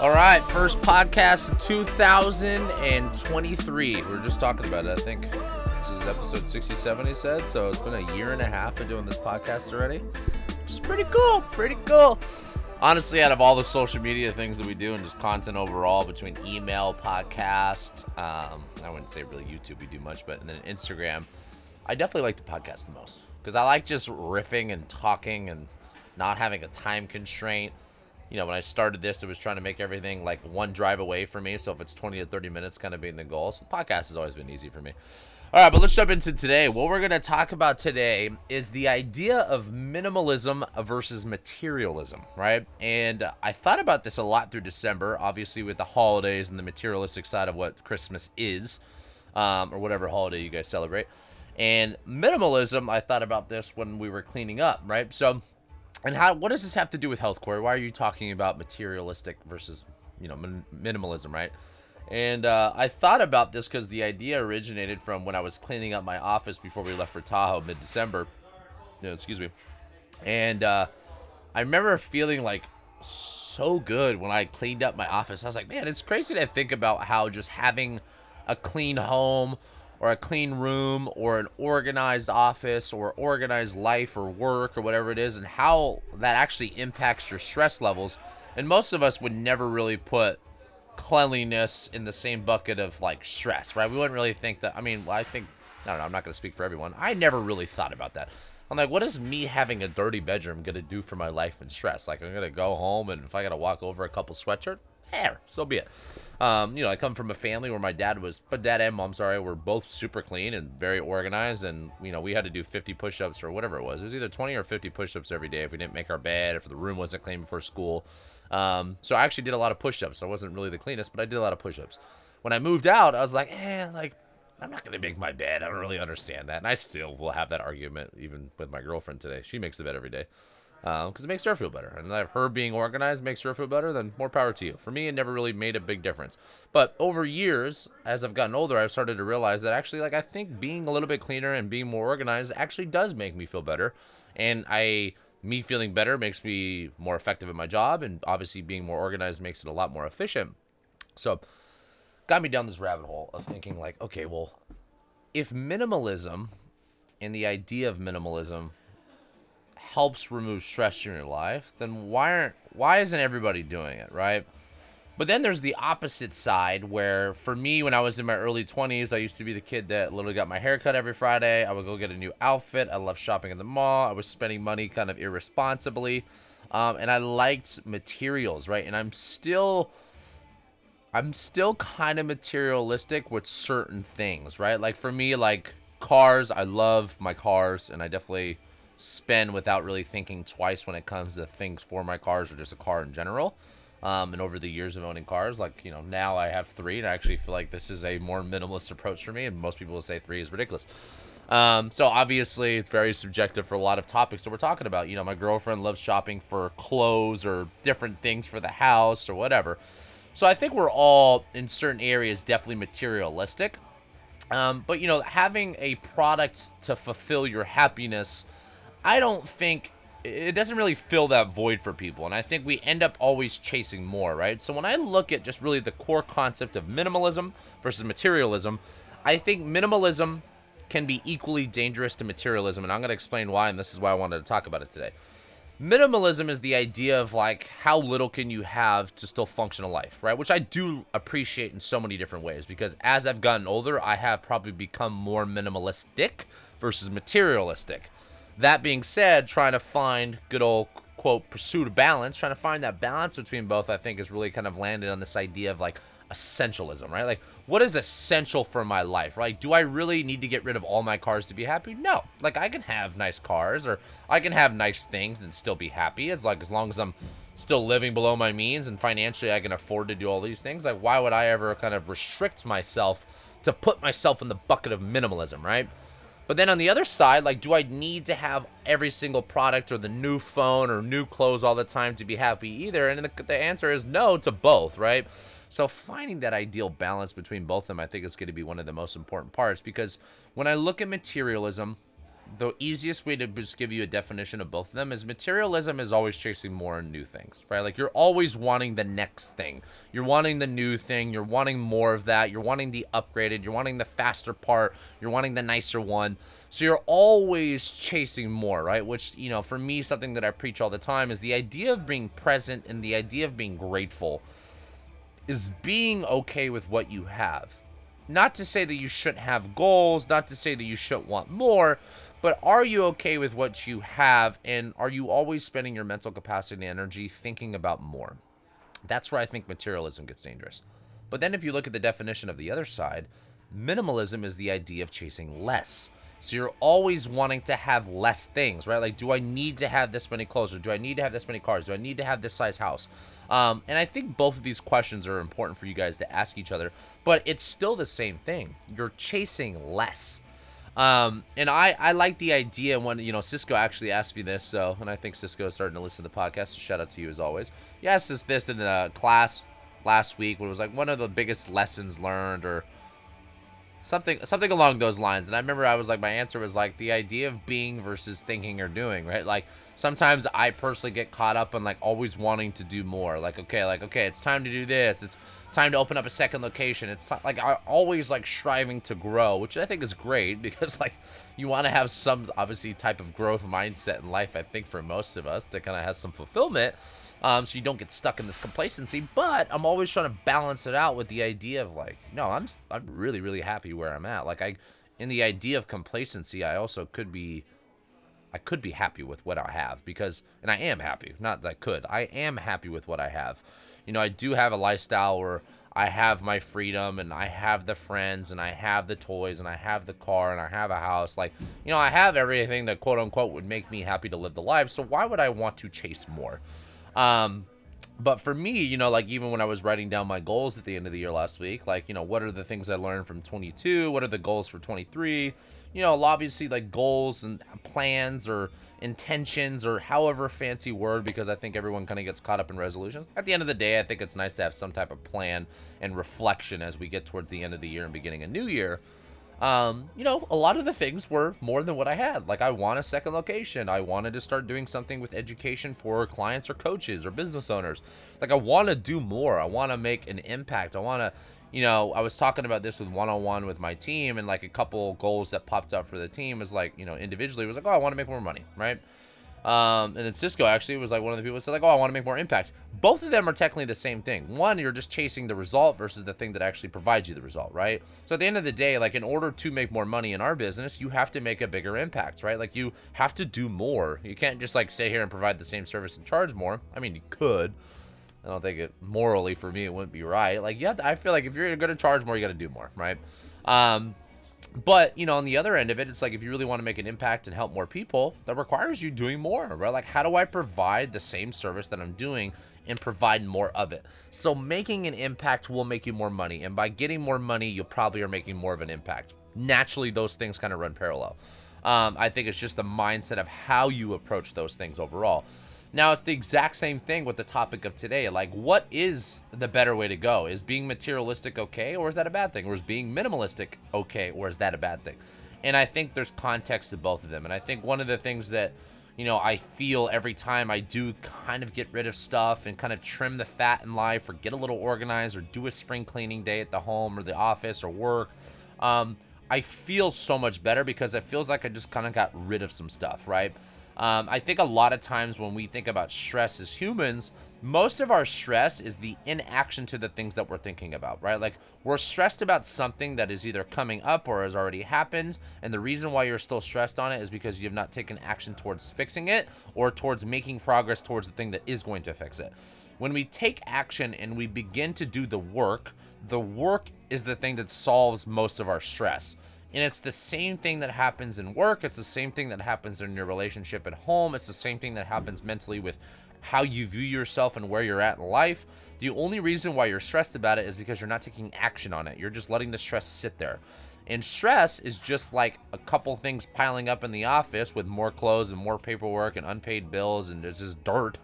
All right, first podcast of 2023. We are just talking about it. I think this is episode 67, he said. So it's been a year and a half of doing this podcast already, which is pretty cool. Pretty cool. Honestly, out of all the social media things that we do and just content overall, between email, podcast, um, I wouldn't say really YouTube, we do much, but then Instagram, I definitely like the podcast the most because I like just riffing and talking and not having a time constraint you know, when I started this, it was trying to make everything like one drive away for me. So if it's 20 to 30 minutes, kind of being the goal. So the podcast has always been easy for me. All right, but let's jump into today. What we're going to talk about today is the idea of minimalism versus materialism, right? And I thought about this a lot through December, obviously with the holidays and the materialistic side of what Christmas is, um, or whatever holiday you guys celebrate. And minimalism, I thought about this when we were cleaning up, right? So and how what does this have to do with health, Corey? Why are you talking about materialistic versus you know min- minimalism, right? And uh, I thought about this because the idea originated from when I was cleaning up my office before we left for Tahoe mid December. No, excuse me. And uh, I remember feeling like so good when I cleaned up my office. I was like, man, it's crazy to think about how just having a clean home or a clean room or an organized office or organized life or work or whatever it is and how that actually impacts your stress levels. And most of us would never really put cleanliness in the same bucket of like stress, right? We wouldn't really think that. I mean, I think, I don't know, I'm not going to speak for everyone. I never really thought about that. I'm like, what is me having a dirty bedroom going to do for my life and stress? Like, I'm going to go home and if I got to walk over a couple sweatshirt, there, so be it. Um, you know, I come from a family where my dad was, but dad and mom, sorry, were both super clean and very organized. And, you know, we had to do 50 push ups or whatever it was. It was either 20 or 50 push ups every day if we didn't make our bed, if the room wasn't clean before school. Um, so I actually did a lot of push ups. I wasn't really the cleanest, but I did a lot of push ups. When I moved out, I was like, eh, like, I'm not going to make my bed. I don't really understand that. And I still will have that argument even with my girlfriend today. She makes the bed every day because um, it makes her feel better. And her being organized makes her feel better, then more power to you. For me, it never really made a big difference. But over years, as I've gotten older, I've started to realize that actually, like, I think being a little bit cleaner and being more organized actually does make me feel better. And I, me feeling better makes me more effective at my job. And obviously, being more organized makes it a lot more efficient. So, got me down this rabbit hole of thinking, like, okay, well, if minimalism and the idea of minimalism helps remove stress in your life, then why aren't why isn't everybody doing it, right? But then there's the opposite side where for me when I was in my early 20s, I used to be the kid that literally got my hair cut every Friday. I would go get a new outfit. I loved shopping at the mall. I was spending money kind of irresponsibly. Um, and I liked materials, right? And I'm still I'm still kind of materialistic with certain things, right? Like for me, like cars, I love my cars and I definitely spend without really thinking twice when it comes to things for my cars or just a car in general. Um, and over the years of owning cars, like you know, now I have three, and I actually feel like this is a more minimalist approach for me. And most people will say three is ridiculous. Um, so obviously, it's very subjective for a lot of topics that we're talking about. You know, my girlfriend loves shopping for clothes or different things for the house or whatever. So I think we're all in certain areas definitely materialistic. Um, but you know, having a product to fulfill your happiness I don't think it doesn't really fill that void for people. And I think we end up always chasing more, right? So when I look at just really the core concept of minimalism versus materialism, I think minimalism can be equally dangerous to materialism. And I'm going to explain why. And this is why I wanted to talk about it today. Minimalism is the idea of like how little can you have to still function a life, right? Which I do appreciate in so many different ways because as I've gotten older, I have probably become more minimalistic versus materialistic. That being said, trying to find good old quote pursuit of balance, trying to find that balance between both, I think is really kind of landed on this idea of like essentialism, right? Like, what is essential for my life, right? Do I really need to get rid of all my cars to be happy? No. Like, I can have nice cars or I can have nice things and still be happy. It's like as long as I'm still living below my means and financially I can afford to do all these things. Like, why would I ever kind of restrict myself to put myself in the bucket of minimalism, right? But then on the other side, like, do I need to have every single product or the new phone or new clothes all the time to be happy either? And the, the answer is no to both, right? So finding that ideal balance between both of them, I think is going to be one of the most important parts because when I look at materialism, the easiest way to just give you a definition of both of them is materialism is always chasing more and new things, right? Like you're always wanting the next thing. You're wanting the new thing. You're wanting more of that. You're wanting the upgraded. You're wanting the faster part. You're wanting the nicer one. So you're always chasing more, right? Which, you know, for me, something that I preach all the time is the idea of being present and the idea of being grateful is being okay with what you have. Not to say that you shouldn't have goals, not to say that you shouldn't want more, but are you okay with what you have? And are you always spending your mental capacity and energy thinking about more? That's where I think materialism gets dangerous. But then if you look at the definition of the other side, minimalism is the idea of chasing less. So you're always wanting to have less things, right? Like, do I need to have this many clothes? Or do I need to have this many cars? Do I need to have this size house? Um, and I think both of these questions are important for you guys to ask each other, but it's still the same thing. You're chasing less. Um, and I, I like the idea when, you know, Cisco actually asked me this. So, and I think Cisco is starting to listen to the podcast. So shout out to you as always. Yes, asked this in a class last week when it was like one of the biggest lessons learned or something something along those lines. And i remember i was like my answer was like the idea of being versus thinking or doing right? Like sometimes i personally get caught up in like always wanting to do more. Like okay like okay it's time to do this. It's time to open up a second location. It's t- like i always like striving to grow which i think is great because like you want to have some obviously type of growth mindset in life i think for most of us to kind of have some fulfillment um, so you don't get stuck in this complacency. But I'm always trying to balance it out with the idea of like, no, I'm I'm really really happy where I'm at. Like I, in the idea of complacency, I also could be, I could be happy with what I have because, and I am happy. Not that I could, I am happy with what I have. You know, I do have a lifestyle where I have my freedom and I have the friends and I have the toys and I have the car and I have a house. Like, you know, I have everything that quote unquote would make me happy to live the life. So why would I want to chase more? Um, but for me, you know, like even when I was writing down my goals at the end of the year last week, like, you know, what are the things I learned from 22? What are the goals for 23? You know, obviously like goals and plans or intentions or however fancy word because I think everyone kind of gets caught up in resolutions. At the end of the day, I think it's nice to have some type of plan and reflection as we get towards the end of the year and beginning a new year um, you know, a lot of the things were more than what I had. Like, I want a second location. I wanted to start doing something with education for clients or coaches or business owners. Like, I want to do more. I want to make an impact. I want to, you know, I was talking about this with one on one with my team, and like a couple goals that popped up for the team was like, you know, individually was like, oh, I want to make more money, right? Um, and then Cisco actually was like one of the people that said like, "Oh, I want to make more impact." Both of them are technically the same thing. One, you're just chasing the result versus the thing that actually provides you the result, right? So at the end of the day, like in order to make more money in our business, you have to make a bigger impact, right? Like you have to do more. You can't just like stay here and provide the same service and charge more. I mean, you could. I don't think it morally for me it wouldn't be right. Like, yeah, I feel like if you're going to charge more, you got to do more, right? Um, but you know on the other end of it it's like if you really want to make an impact and help more people that requires you doing more right? Like how do i provide the same service that i'm doing and provide more of it? So making an impact will make you more money and by getting more money you probably are making more of an impact. Naturally those things kind of run parallel. Um, i think it's just the mindset of how you approach those things overall now it's the exact same thing with the topic of today. Like, what is the better way to go? Is being materialistic okay, or is that a bad thing? Or is being minimalistic okay, or is that a bad thing? And I think there's context to both of them. And I think one of the things that, you know, I feel every time I do kind of get rid of stuff and kind of trim the fat in life, or get a little organized, or do a spring cleaning day at the home or the office or work, um, I feel so much better because it feels like I just kind of got rid of some stuff, right? Um, I think a lot of times when we think about stress as humans, most of our stress is the inaction to the things that we're thinking about, right? Like we're stressed about something that is either coming up or has already happened. And the reason why you're still stressed on it is because you have not taken action towards fixing it or towards making progress towards the thing that is going to fix it. When we take action and we begin to do the work, the work is the thing that solves most of our stress. And it's the same thing that happens in work. It's the same thing that happens in your relationship at home. It's the same thing that happens mentally with how you view yourself and where you're at in life. The only reason why you're stressed about it is because you're not taking action on it. You're just letting the stress sit there. And stress is just like a couple things piling up in the office with more clothes and more paperwork and unpaid bills and there's just dirt.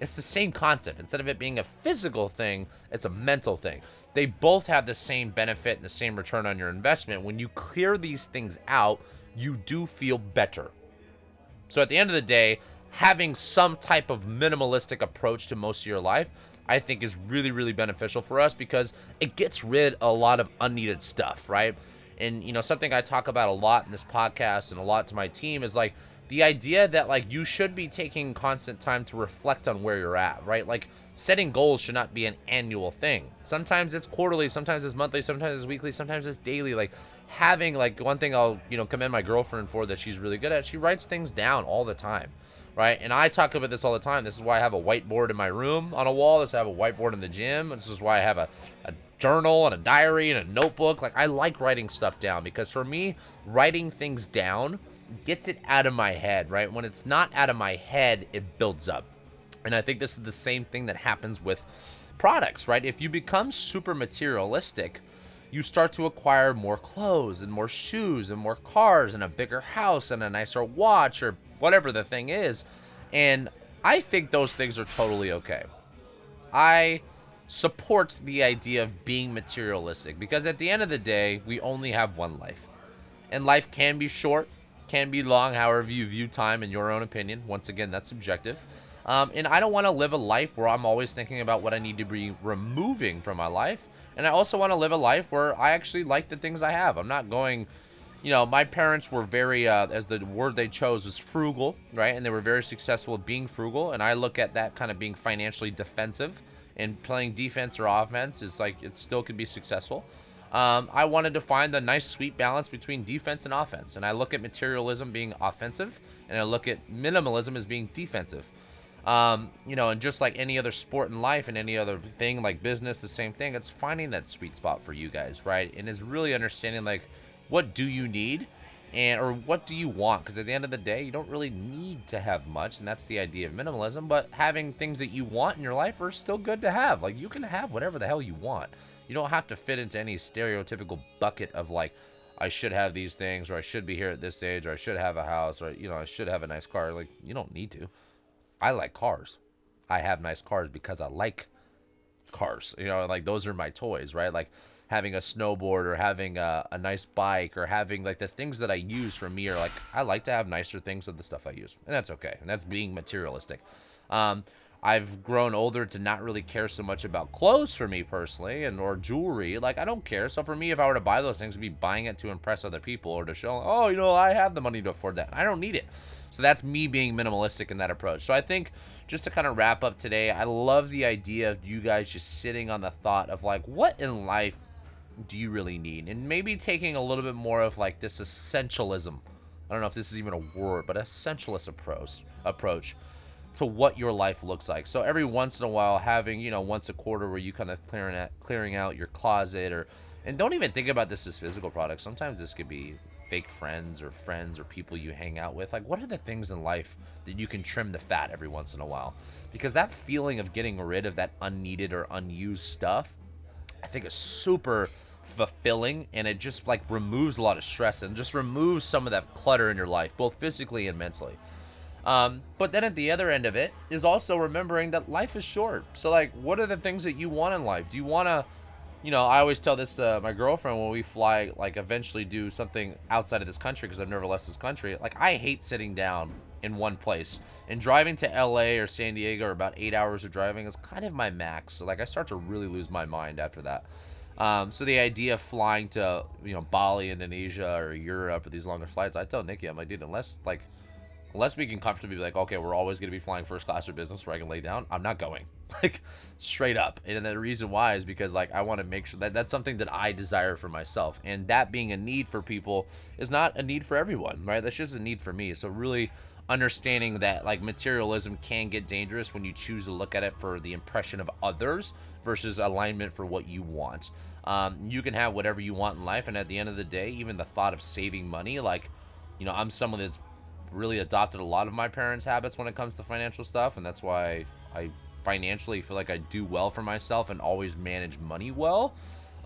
It's the same concept. Instead of it being a physical thing, it's a mental thing they both have the same benefit and the same return on your investment. When you clear these things out, you do feel better. So at the end of the day, having some type of minimalistic approach to most of your life, I think is really, really beneficial for us because it gets rid a lot of unneeded stuff, right? And you know, something I talk about a lot in this podcast and a lot to my team is like the idea that like you should be taking constant time to reflect on where you're at, right? Like setting goals should not be an annual thing. Sometimes it's quarterly, sometimes it's monthly, sometimes it's weekly, sometimes it's daily. Like having like one thing I'll, you know, commend my girlfriend for that she's really good at, she writes things down all the time. Right? And I talk about this all the time. This is why I have a whiteboard in my room on a wall. This I have a whiteboard in the gym. This is why I have a, a journal and a diary and a notebook. Like I like writing stuff down because for me, writing things down gets it out of my head, right? When it's not out of my head, it builds up. And I think this is the same thing that happens with products, right? If you become super materialistic, you start to acquire more clothes and more shoes and more cars and a bigger house and a nicer watch or whatever the thing is. And I think those things are totally okay. I support the idea of being materialistic because at the end of the day, we only have one life. And life can be short, can be long, however you view time in your own opinion. Once again, that's subjective. Um, and I don't want to live a life where I'm always thinking about what I need to be removing from my life. And I also want to live a life where I actually like the things I have. I'm not going, you know, my parents were very, uh, as the word they chose was frugal, right? And they were very successful at being frugal. And I look at that kind of being financially defensive and playing defense or offense is like it still could be successful. Um, I wanted to find the nice sweet balance between defense and offense. And I look at materialism being offensive, and I look at minimalism as being defensive. Um, you know, and just like any other sport in life and any other thing like business, the same thing. It's finding that sweet spot for you guys, right? And is really understanding like what do you need and or what do you want because at the end of the day you don't really need to have much and that's the idea of minimalism but having things that you want in your life are still good to have like you can have whatever the hell you want you don't have to fit into any stereotypical bucket of like I should have these things or I should be here at this age or I should have a house or you know I should have a nice car like you don't need to. I like cars. I have nice cars because I like cars. You know, like those are my toys, right? Like having a snowboard or having a, a nice bike or having like the things that I use for me are like I like to have nicer things than the stuff I use. And that's okay. And that's being materialistic. Um, I've grown older to not really care so much about clothes for me personally and or jewelry. Like I don't care. So for me, if I were to buy those things, I'd be buying it to impress other people or to show, oh, you know, I have the money to afford that. I don't need it. So that's me being minimalistic in that approach. So I think just to kind of wrap up today, I love the idea of you guys just sitting on the thought of like, what in life do you really need? And maybe taking a little bit more of like this essentialism. I don't know if this is even a word, but essentialist approach approach to what your life looks like. So every once in a while, having you know once a quarter where you kind of clearing out, clearing out your closet, or and don't even think about this as physical products. Sometimes this could be fake friends or friends or people you hang out with. Like, what are the things in life that you can trim the fat every once in a while? Because that feeling of getting rid of that unneeded or unused stuff, I think is super fulfilling and it just like removes a lot of stress and just removes some of that clutter in your life, both physically and mentally. Um, but then at the other end of it is also remembering that life is short. So, like, what are the things that you want in life? Do you want to, you know, I always tell this to my girlfriend when we fly, like, eventually do something outside of this country because I've never left this country. Like, I hate sitting down in one place. And driving to LA or San Diego or about eight hours of driving is kind of my max. So, like, I start to really lose my mind after that. Um, so the idea of flying to you know Bali, Indonesia, or Europe, or these longer flights, I tell Nikki, I'm like, dude, unless like unless we can comfortably be like, okay, we're always going to be flying first class or business where I can lay down, I'm not going. Like, straight up. And the reason why is because, like, I want to make sure that that's something that I desire for myself. And that being a need for people is not a need for everyone, right? That's just a need for me. So, really understanding that, like, materialism can get dangerous when you choose to look at it for the impression of others versus alignment for what you want. Um, you can have whatever you want in life. And at the end of the day, even the thought of saving money, like, you know, I'm someone that's really adopted a lot of my parents' habits when it comes to financial stuff, and that's why I financially feel like I do well for myself and always manage money well.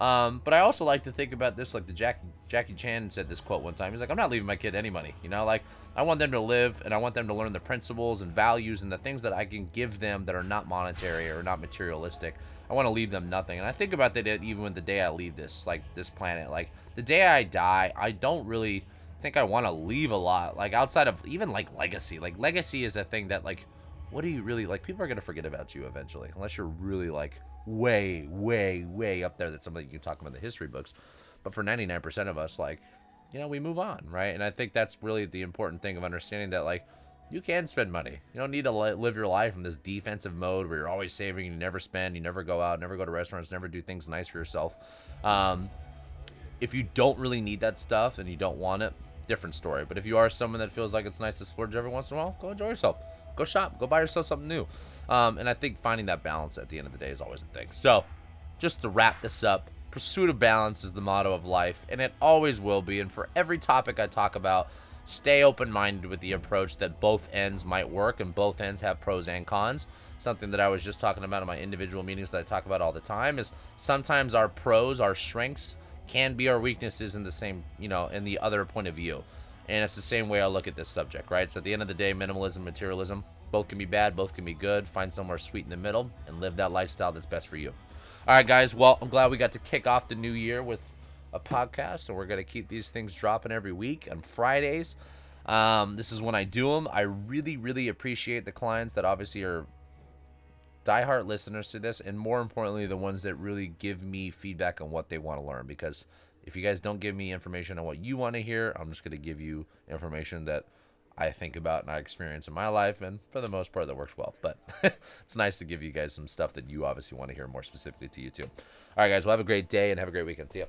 Um, but I also like to think about this, like the Jackie Jackie Chan said this quote one time. He's like, "I'm not leaving my kid any money. You know, like I want them to live, and I want them to learn the principles and values and the things that I can give them that are not monetary or not materialistic. I want to leave them nothing. And I think about that even with the day I leave this, like this planet. Like the day I die, I don't really think I want to leave a lot. Like outside of even like legacy. Like legacy is a thing that like what do you really like people are going to forget about you eventually unless you're really like way way way up there that's something you can talk about in the history books. But for 99% of us like you know, we move on, right? And I think that's really the important thing of understanding that like you can spend money. You don't need to live your life in this defensive mode where you're always saving, you never spend, you never go out, never go to restaurants, never do things nice for yourself. Um, if you don't really need that stuff and you don't want it, different story. But if you are someone that feels like it's nice to splurge every once in a while, go enjoy yourself. Go shop. Go buy yourself something new. Um, and I think finding that balance at the end of the day is always a thing. So, just to wrap this up, pursuit of balance is the motto of life, and it always will be. And for every topic I talk about, stay open minded with the approach that both ends might work and both ends have pros and cons. Something that I was just talking about in my individual meetings that I talk about all the time is sometimes our pros, our strengths, can be our weaknesses in the same, you know, in the other point of view. And it's the same way I look at this subject, right? So at the end of the day, minimalism, materialism, both can be bad, both can be good. Find somewhere sweet in the middle and live that lifestyle that's best for you. All right, guys. Well, I'm glad we got to kick off the new year with a podcast, and we're going to keep these things dropping every week on Fridays. Um, this is when I do them. I really, really appreciate the clients that obviously are diehard listeners to this, and more importantly, the ones that really give me feedback on what they want to learn. Because if you guys don't give me information on what you want to hear, I'm just going to give you information that I think about and I experience in my life, and for the most part, that works well. But it's nice to give you guys some stuff that you obviously want to hear more specifically to you too. All right, guys, well, have a great day and have a great weekend. See ya.